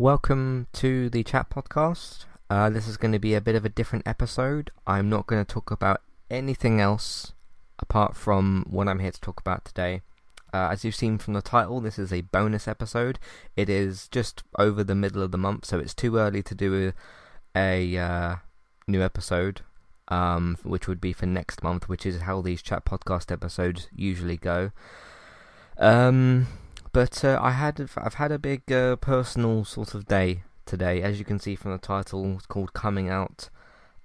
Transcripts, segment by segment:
Welcome to the chat podcast. Uh, this is going to be a bit of a different episode. I'm not going to talk about anything else apart from what I'm here to talk about today. Uh, as you've seen from the title, this is a bonus episode. It is just over the middle of the month, so it's too early to do a, a uh, new episode, um, which would be for next month, which is how these chat podcast episodes usually go. Um, but uh, I had I've had a big uh, personal sort of day today, as you can see from the title. It's called Coming Out.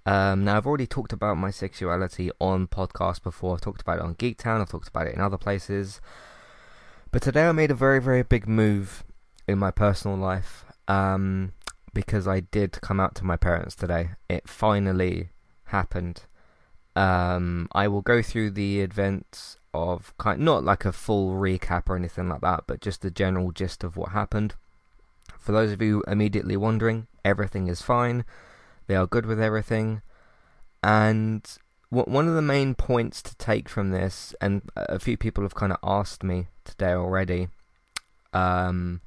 Um, now I've already talked about my sexuality on podcast before. I've talked about it on Geek Town. I've talked about it in other places. But today I made a very, very big move in my personal life um, because I did come out to my parents today. It finally happened. Um, I will go through the events of kind, not like a full recap or anything like that, but just the general gist of what happened. For those of you immediately wondering, everything is fine. They are good with everything, and one of the main points to take from this, and a few people have kind of asked me today already, um,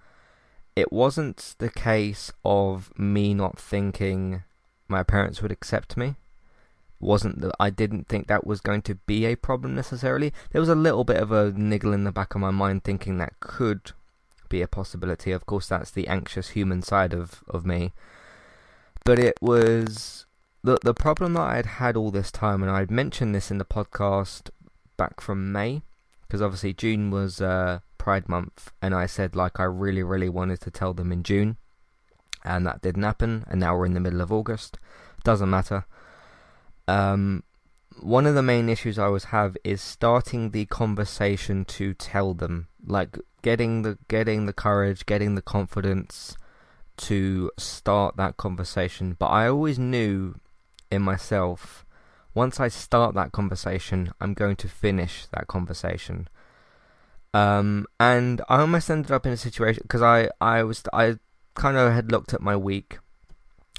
it wasn't the case of me not thinking my parents would accept me. Wasn't that I didn't think that was going to be a problem necessarily. There was a little bit of a niggle in the back of my mind thinking that could be a possibility. Of course, that's the anxious human side of, of me. But it was the the problem that I'd had all this time, and I'd mentioned this in the podcast back from May, because obviously June was uh, Pride Month, and I said like I really really wanted to tell them in June, and that didn't happen, and now we're in the middle of August. Doesn't matter. Um, one of the main issues I always have is starting the conversation to tell them, like getting the getting the courage, getting the confidence to start that conversation. But I always knew in myself once I start that conversation, I'm going to finish that conversation. Um, and I almost ended up in a situation because I, I was I kind of had looked at my week,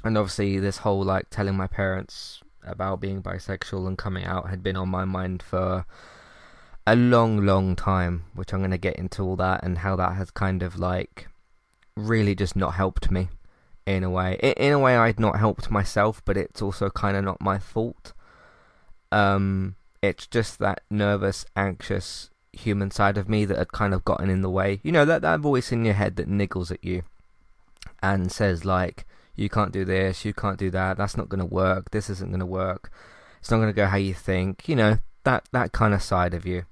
and obviously this whole like telling my parents about being bisexual and coming out had been on my mind for a long, long time. Which I'm going to get into all that and how that has kind of like really just not helped me in a way. In, a way, I'd not helped myself, but it's also kind of not my fault. Um, it's just that nervous, anxious human side of me that had kind of gotten in the way. You know that that voice in your head that niggles at you and says like, "You can't do this, you can't do that. That's not going to work. This isn't going to work. It's not going to go how you think." You know that that kind of side of you.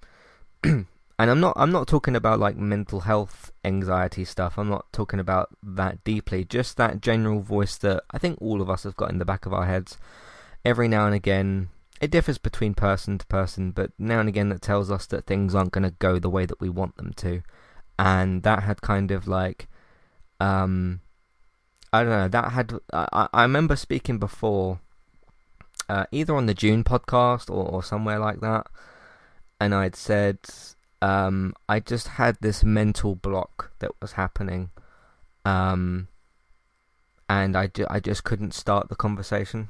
and I'm not I'm not talking about like mental health anxiety stuff. I'm not talking about that deeply. Just that general voice that I think all of us have got in the back of our heads every now and again. It differs between person to person, but now and again that tells us that things aren't going to go the way that we want them to. And that had kind of like um I don't know, that had I I remember speaking before uh, either on the June podcast or, or somewhere like that and I'd said um, I just had this mental block that was happening, um, and I, ju- I just couldn't start the conversation.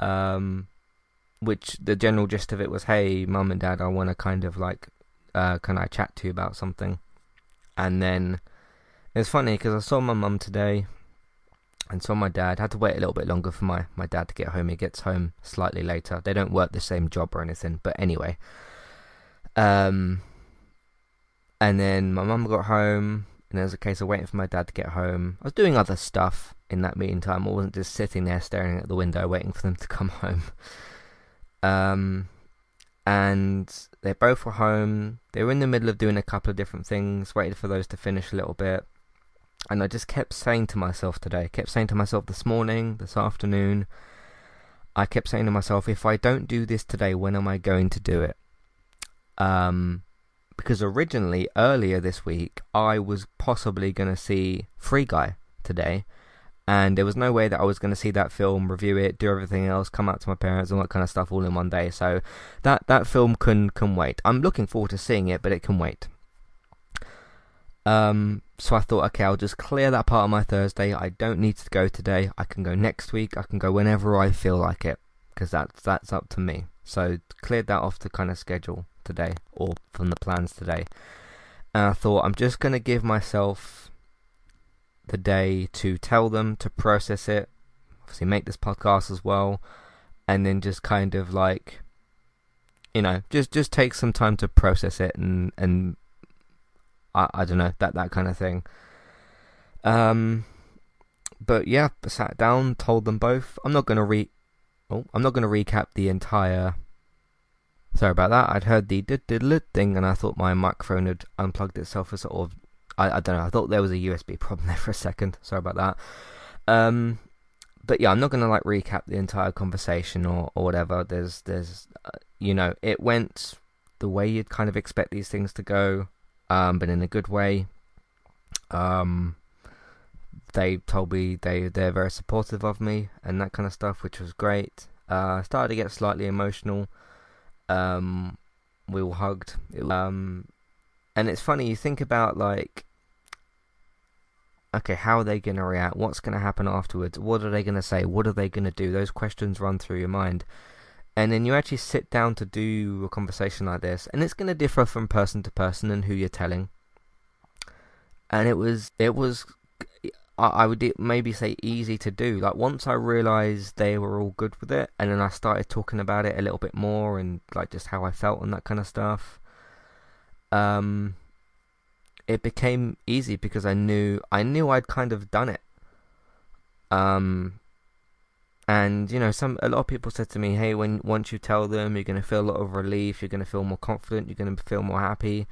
Um, which the general gist of it was, "Hey, mum and dad, I want to kind of like, uh, can I chat to you about something?" And then it's funny because I saw my mum today, and so my dad. Had to wait a little bit longer for my my dad to get home. He gets home slightly later. They don't work the same job or anything, but anyway. Um, and then my mum got home, and there was a case of waiting for my dad to get home. I was doing other stuff in that meantime. I wasn't just sitting there staring at the window waiting for them to come home. Um, and they both were home. They were in the middle of doing a couple of different things, waited for those to finish a little bit. And I just kept saying to myself today, kept saying to myself this morning, this afternoon, I kept saying to myself, if I don't do this today, when am I going to do it? Um, because originally, earlier this week, I was possibly going to see Free Guy today, and there was no way that I was going to see that film, review it, do everything else, come out to my parents, and all that kind of stuff all in one day. So that that film can can wait. I'm looking forward to seeing it, but it can wait. Um, so I thought, okay, I'll just clear that part of my Thursday. I don't need to go today. I can go next week. I can go whenever I feel like it, because that's that's up to me. So cleared that off the kind of schedule today, or from the plans today. And I thought I'm just to give myself the day to tell them to process it, obviously make this podcast as well, and then just kind of like, you know, just just take some time to process it and and I I don't know that that kind of thing. Um, but yeah, sat down, told them both. I'm not gonna re, oh, I'm not gonna recap the entire. Sorry about that. I'd heard the did did thing, and I thought my microphone had unplugged itself for sort of I, I don't know. I thought there was a USB problem there for a second. Sorry about that. Um, but yeah, I'm not gonna like recap the entire conversation or, or whatever. There's there's uh, you know it went the way you'd kind of expect these things to go, um, but in a good way. Um, they told me they they're very supportive of me and that kind of stuff, which was great. Uh, I started to get slightly emotional. Um, we all hugged. Um, and it's funny you think about like okay, how are they going to react? What's going to happen afterwards? What are they going to say? What are they going to do? Those questions run through your mind. And then you actually sit down to do a conversation like this, and it's going to differ from person to person and who you're telling. And it was, it was, I would maybe say easy to do. Like once I realized they were all good with it, and then I started talking about it a little bit more and like just how I felt and that kind of stuff. Um, it became easy because I knew I knew I'd kind of done it. Um, and you know, some a lot of people said to me, "Hey, when once you tell them, you're going to feel a lot of relief. You're going to feel more confident. You're going to feel more happy."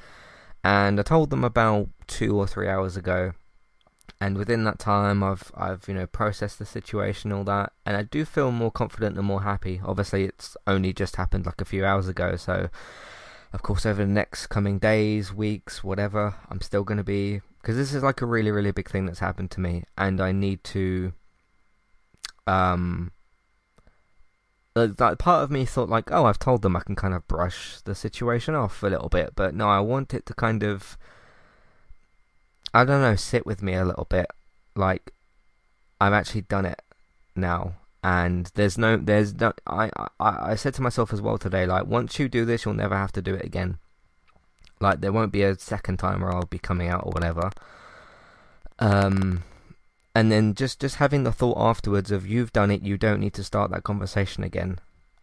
And I told them about two or three hours ago, and within that time, I've I've you know processed the situation, all that, and I do feel more confident and more happy. Obviously, it's only just happened like a few hours ago, so of course, over the next coming days, weeks, whatever, I'm still going to be because this is like a really, really big thing that's happened to me, and I need to. Um, that part of me thought like, oh, I've told them I can kind of brush the situation off a little bit, but no, I want it to kind of, I don't know, sit with me a little bit. Like, I've actually done it now, and there's no there's no I, I I said to myself as well today like once you do this you'll never have to do it again like there won't be a second time where I'll be coming out or whatever um and then just just having the thought afterwards of you've done it you don't need to start that conversation again.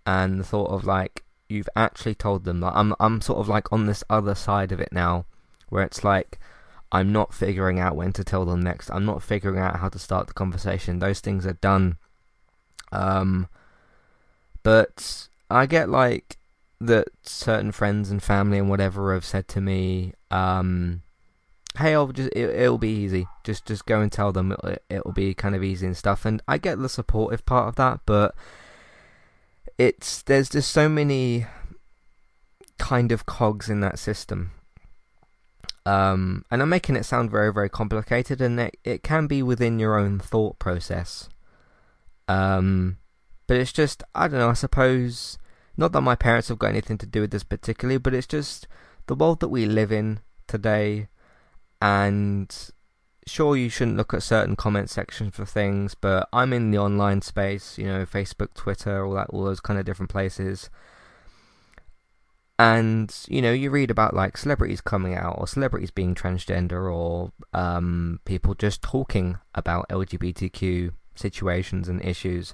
And the thought of like you've actually told them like I'm I'm sort of like on this other side of it now where it's like I'm not figuring out when to tell them next. I'm not figuring out how to start the conversation. Those things are done. Um, but I get like that certain friends and family and whatever have said to me, um, "Hey, I'll just it, will be easy. Just just go and tell them it'll, it'll be kind of easy and stuff." And I get the supportive part of that, but it's there's just so many kind of cogs in that system. Um, and I'm making it sound very, very complicated, and it, it can be within your own thought process. Um, but it's just, I don't know, I suppose, not that my parents have got anything to do with this particularly, but it's just the world that we live in today. And sure, you shouldn't look at certain comment sections for things, but I'm in the online space, you know, Facebook, Twitter, all that, all those kind of different places. And you know, you read about like celebrities coming out, or celebrities being transgender, or um, people just talking about LGBTQ situations and issues.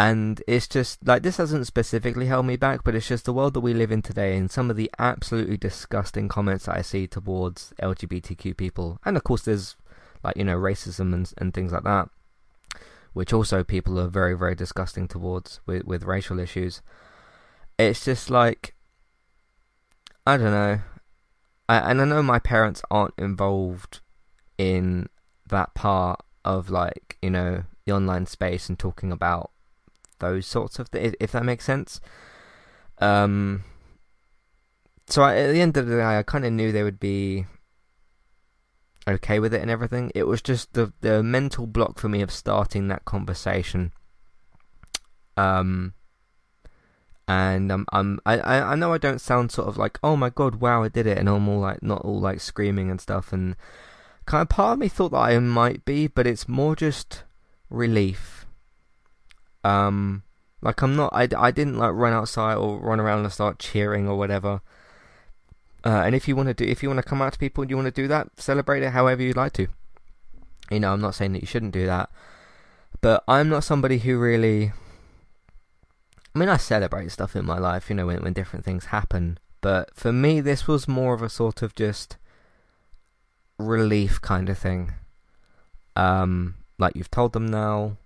And it's just like this hasn't specifically held me back, but it's just the world that we live in today and some of the absolutely disgusting comments that I see towards LGBTQ people. And of course, there's like, you know, racism and, and things like that, which also people are very, very disgusting towards with, with racial issues. It's just like, I don't know. I, and I know my parents aren't involved in that part of like you know the online space and talking about those sorts of things, if that makes sense. Um, so I, at the end of the day, I kind of knew they would be okay with it and everything. It was just the the mental block for me of starting that conversation. Um, and um, I'm I I know I don't sound sort of like oh my god wow I did it and I'm all like not all like screaming and stuff and kind of part of me thought that I might be, but it's more just relief. Um, like I'm not, I, I didn't like run outside or run around and start cheering or whatever. Uh, and if you want to do, if you want to come out to people and you want to do that, celebrate it however you'd like to. You know, I'm not saying that you shouldn't do that, but I'm not somebody who really. I mean, I celebrate stuff in my life, you know, when when different things happen. But for me, this was more of a sort of just relief kind of thing. Um, like you've told them now,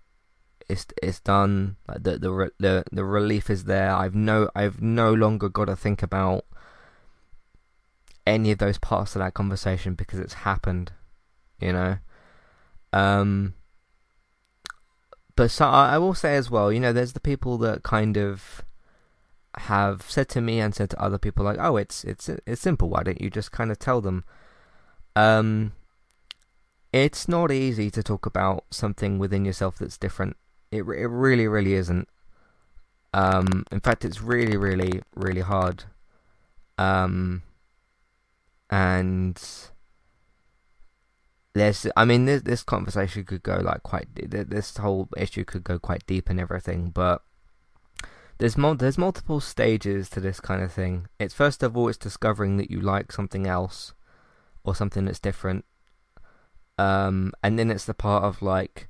it's it's done. Like the the the the relief is there. I've no I've no longer got to think about any of those parts of that conversation because it's happened. You know. Um. But so I, I will say as well, you know, there's the people that kind of have said to me and said to other people like, "Oh, it's it's it's simple. Why don't you just kind of tell them?" Um, it's not easy to talk about something within yourself that's different. It it really really isn't. Um, in fact, it's really really really hard. Um, and there's, I mean, this this conversation could go like quite. This whole issue could go quite deep and everything, but there's mul- there's multiple stages to this kind of thing. It's first of all, it's discovering that you like something else or something that's different. Um, and then it's the part of like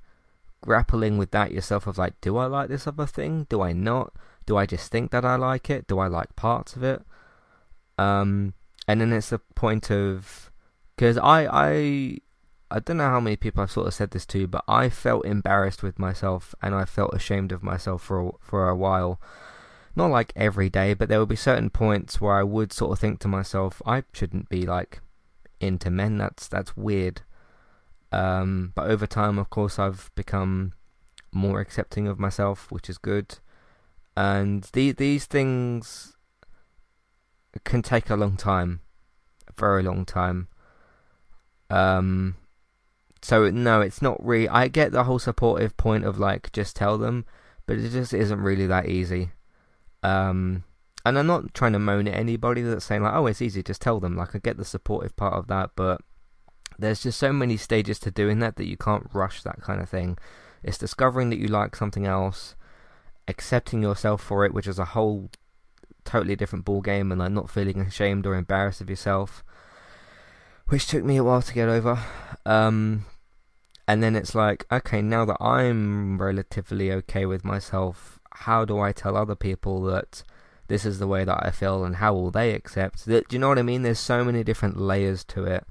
grappling with that yourself of like, do I like this other thing? Do I not? Do I just think that I like it? Do I like parts of it? Um, and then it's the point of because I I I don't know how many people I've sort of said this to, but I felt embarrassed with myself and I felt ashamed of myself for a, for a while. Not like every day, but there would be certain points where I would sort of think to myself, I shouldn't be like into men. That's that's weird. Um, but over time, of course, I've become more accepting of myself, which is good. And the, these things can take a long time, a very long time. Um, so no, it's not really. I get the whole supportive point of like just tell them, but it just isn't really that easy. Um, and I'm not trying to moan at anybody that's saying like, oh, it's easy, just tell them. Like I get the supportive part of that, but there's just so many stages to doing that that you can't rush that kind of thing. It's discovering that you like something else, accepting yourself for it, which is a whole totally different ball game, and like not feeling ashamed or embarrassed of yourself, which took me a while to get over. Um, and then it's like, okay, now that I'm relatively okay with myself, how do I tell other people that this is the way that I feel, and how will they accept? That do you know what I mean? There's so many different layers to it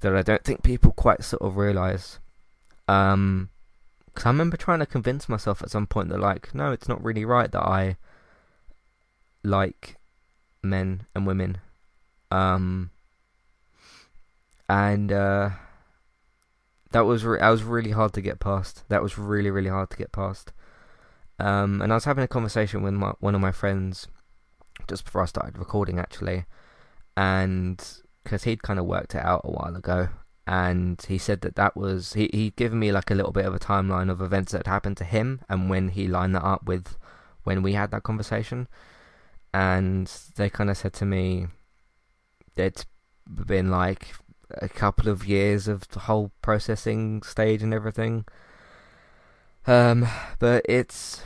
that I don't think people quite sort of realize. Um, because I remember trying to convince myself at some point that like, no, it's not really right that I like men and women. Um, and uh, that was re- that was really hard to get past. That was really really hard to get past. Um, and I was having a conversation with my, one of my friends just before I started recording, actually, and because he'd kind of worked it out a while ago, and he said that that was he he'd given me like a little bit of a timeline of events that happened to him and when he lined that up with when we had that conversation, and they kind of said to me it's been like a couple of years of the whole processing stage and everything. Um, but it's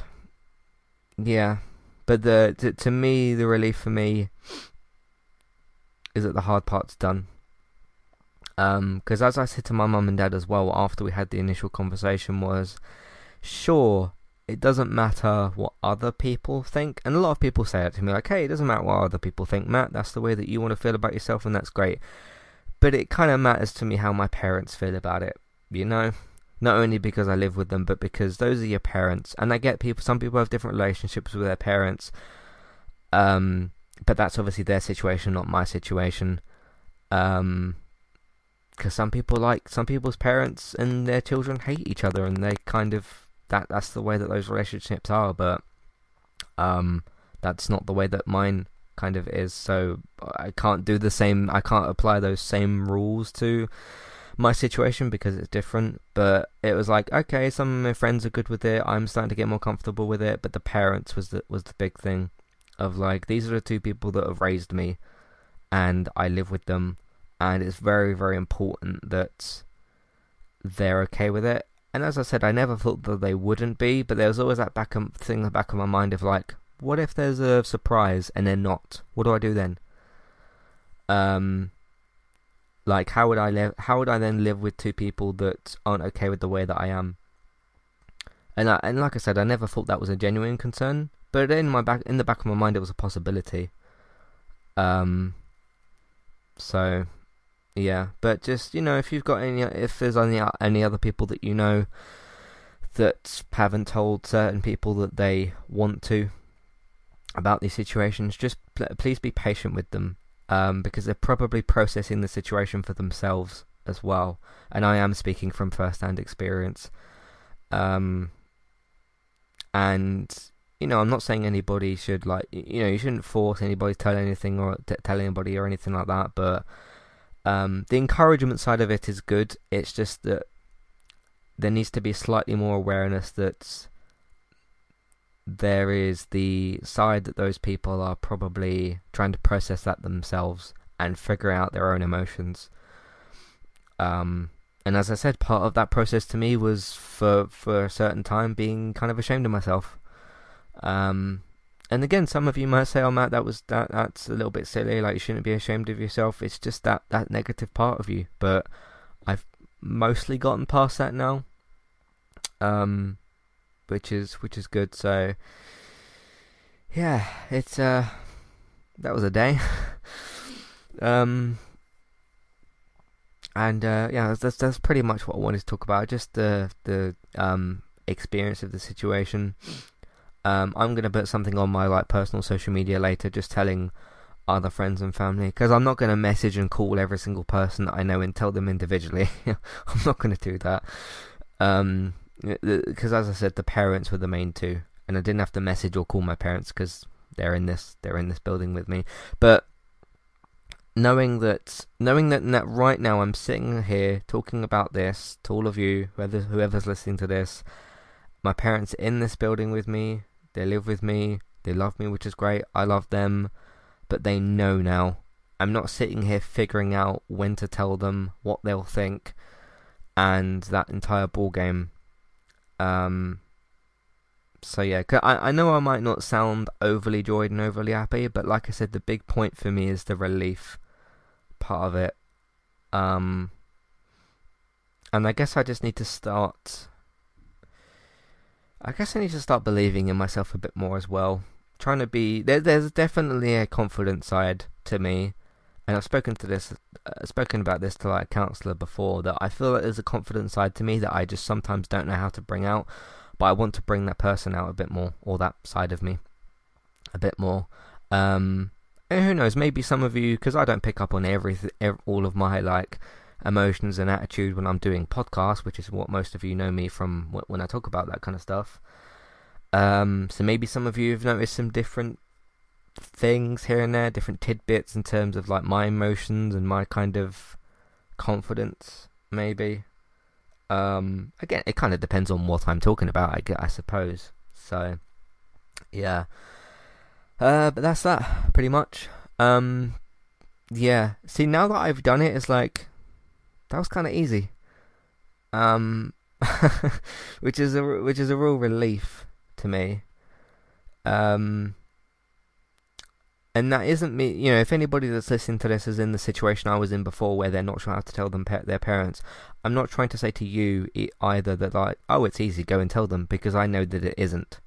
yeah, but the to, to me the relief for me is that the hard part's done. Because um, as I said to my mum and dad as well after we had the initial conversation was, sure, it doesn't matter what other people think, and a lot of people say it to me like, hey, it doesn't matter what other people think, Matt. That's the way that you want to feel about yourself, and that's great. But it kind of matters to me how my parents feel about it, you know. Not only because I live with them, but because those are your parents, and I get people. Some people have different relationships with their parents. Um, but that's obviously their situation, not my situation. Um, because some people like some people's parents and their children hate each other, and they kind of that that's the way that those relationships are. But um, that's not the way that mine kind of is. So I can't do the same. I can't apply those same rules to my situation because it's different. But it was like, okay, some of my friends are good with it. I'm starting to get more comfortable with it. But the parents was the was the big thing of like these are the two people that have raised me and I live with them and it's very very important that they're okay with it and as I said I never thought that they wouldn't be but there was always that back of, thing in the back of my mind of like what if there's a surprise and they're not what do I do then um Like, how would I live? How would I then live with two people that aren't okay with the way that I am? And I, and like I said, I never thought that was a genuine concern, but in my back, in the back of my mind, it was a possibility. Um. So, yeah, but just you know, if you've got any, if there's any any other people that you know that haven't told certain people that they want to about these situations, just please be patient with them um, because they're probably processing the situation for themselves as well. And I am speaking from first-hand experience. Um, and you know, I'm not saying anybody should like, you know, you shouldn't force anybody to tell anything or t- tell anybody or anything like that. But um, the encouragement side of it is good. It's just that there needs to be slightly more awareness that there is the side that those people are probably trying to process that themselves and figure out their own emotions. Um, and as I said, part of that process to me was for for a certain time being kind of ashamed of myself. Um, and again, some of you might say, "Oh, Matt, that was that that's a little bit silly. Like you shouldn't be ashamed of yourself. It's just that that negative part of you." But I've mostly gotten past that now, um, which is which is good. So yeah, it's uh, that was a day. um, and uh, yeah, that's that's pretty much what I wanted to talk about. Just the the um experience of the situation. Um, I'm gonna put something on my like personal social media later, just telling other friends and family because I'm not gonna message and call every single person that I know and tell them individually. I'm not gonna do that. Um, because as I said, the parents were the main two, and I didn't have to message or call my parents because they're in this they're in this building with me. But knowing that knowing that, that right now I'm sitting here talking about this to all of you, whoever whoever's listening to this, my parents in this building with me. They live with me. They love me, which is great. I love them, but they know now. I'm not sitting here figuring out when to tell them what they'll think, and that entire ball game. Um. So yeah, I I know I might not sound overly joyed and overly happy, but like I said, the big point for me is the relief part of it. Um, and I guess I just need to start. I guess I need to start believing in myself a bit more as well. Trying to be there. There's definitely a confident side to me, and I've spoken to this, uh, spoken about this to like a counselor before. That I feel that there's a confident side to me that I just sometimes don't know how to bring out, but I want to bring that person out a bit more, or that side of me, a bit more. Um, and who knows? Maybe some of you, because I don't pick up on everything, all of my like emotions and attitude when I'm doing podcasts, which is what most of you know me from when I talk about that kind of stuff. Um, so maybe some of you have noticed some different things here and there, different tidbits in terms of like my emotions and my kind of confidence, maybe. Um, again, it kind of depends on what I'm talking about, I, I suppose. So, yeah. Uh, but that's that, pretty much. Um, yeah. See, now that I've done it, it's like that was kind of easy. Um, which is a which is a real relief to me. Um, and that isn't me. You know, if anybody that's listening to this is in the situation I was in before, where they're not sure how to tell them pe- their parents, I'm not trying to say to you either that like, oh, it's easy, go and tell them, because I know that it isn't.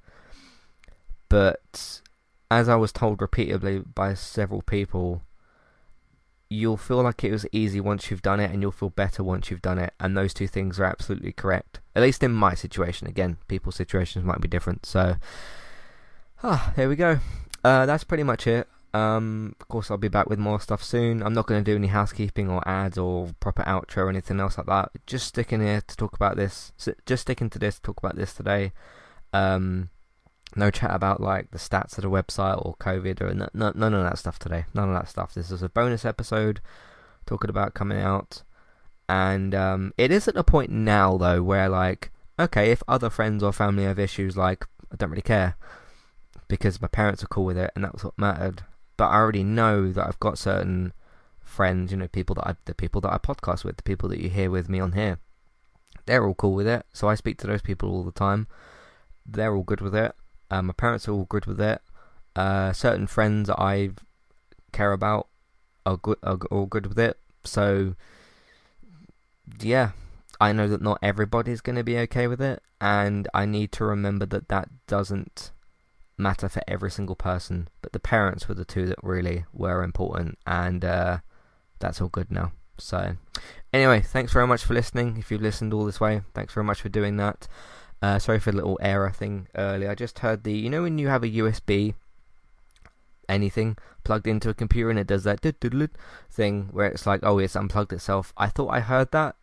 But as I was told repeatedly by several people, you'll feel like it was easy once you've done it, and you'll feel better once you've done it. And those two things are absolutely correct. At least in my situation. Again, people's situations might be different. So, ah, there we go. Uh, that's pretty much it. Um, of course, I'll be back with more stuff soon. I'm not going to do any housekeeping or ads or proper outro or anything else like that. Just sticking here to talk about this. Just sticking to this, to talk about this today. Um, no chat about like the stats of the website or COVID or n- n- none of that stuff today. None of that stuff. This is a bonus episode talking about coming out, and um, it is at a point now though where like, okay, if other friends or family have issues, like I don't really care because my parents are cool with it, and that's what mattered. But I already know that I've got certain friends, you know, people that I, the people that I podcast with, the people that you hear with me on here, they're all cool with it. So I speak to those people all the time. They're all good with it. Um, my parents are all good with it. Uh, certain friends I care about are good are all good with it. So, yeah, I know that not everybody's going to be okay with it, and I need to remember that that doesn't matter for every single person, but the parents were the two that really were important, and uh, that's all good now. So, anyway, thanks very much for listening. If you've listened all this way, thanks very much for doing that. Uh, sorry for the little error thing earlier. I just heard the, you know, when you have a USB anything plugged into a computer and it does that thing where it's like, oh, it's unplugged itself. I thought I heard that.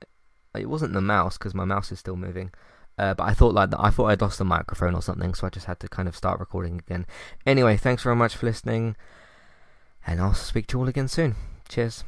It wasn't the mouse because my mouse is still moving. Uh, but I thought like I thought I'd lost the microphone or something, so I just had to kind of start recording again. Anyway, thanks very much for listening, and I'll speak to you all again soon. Cheers.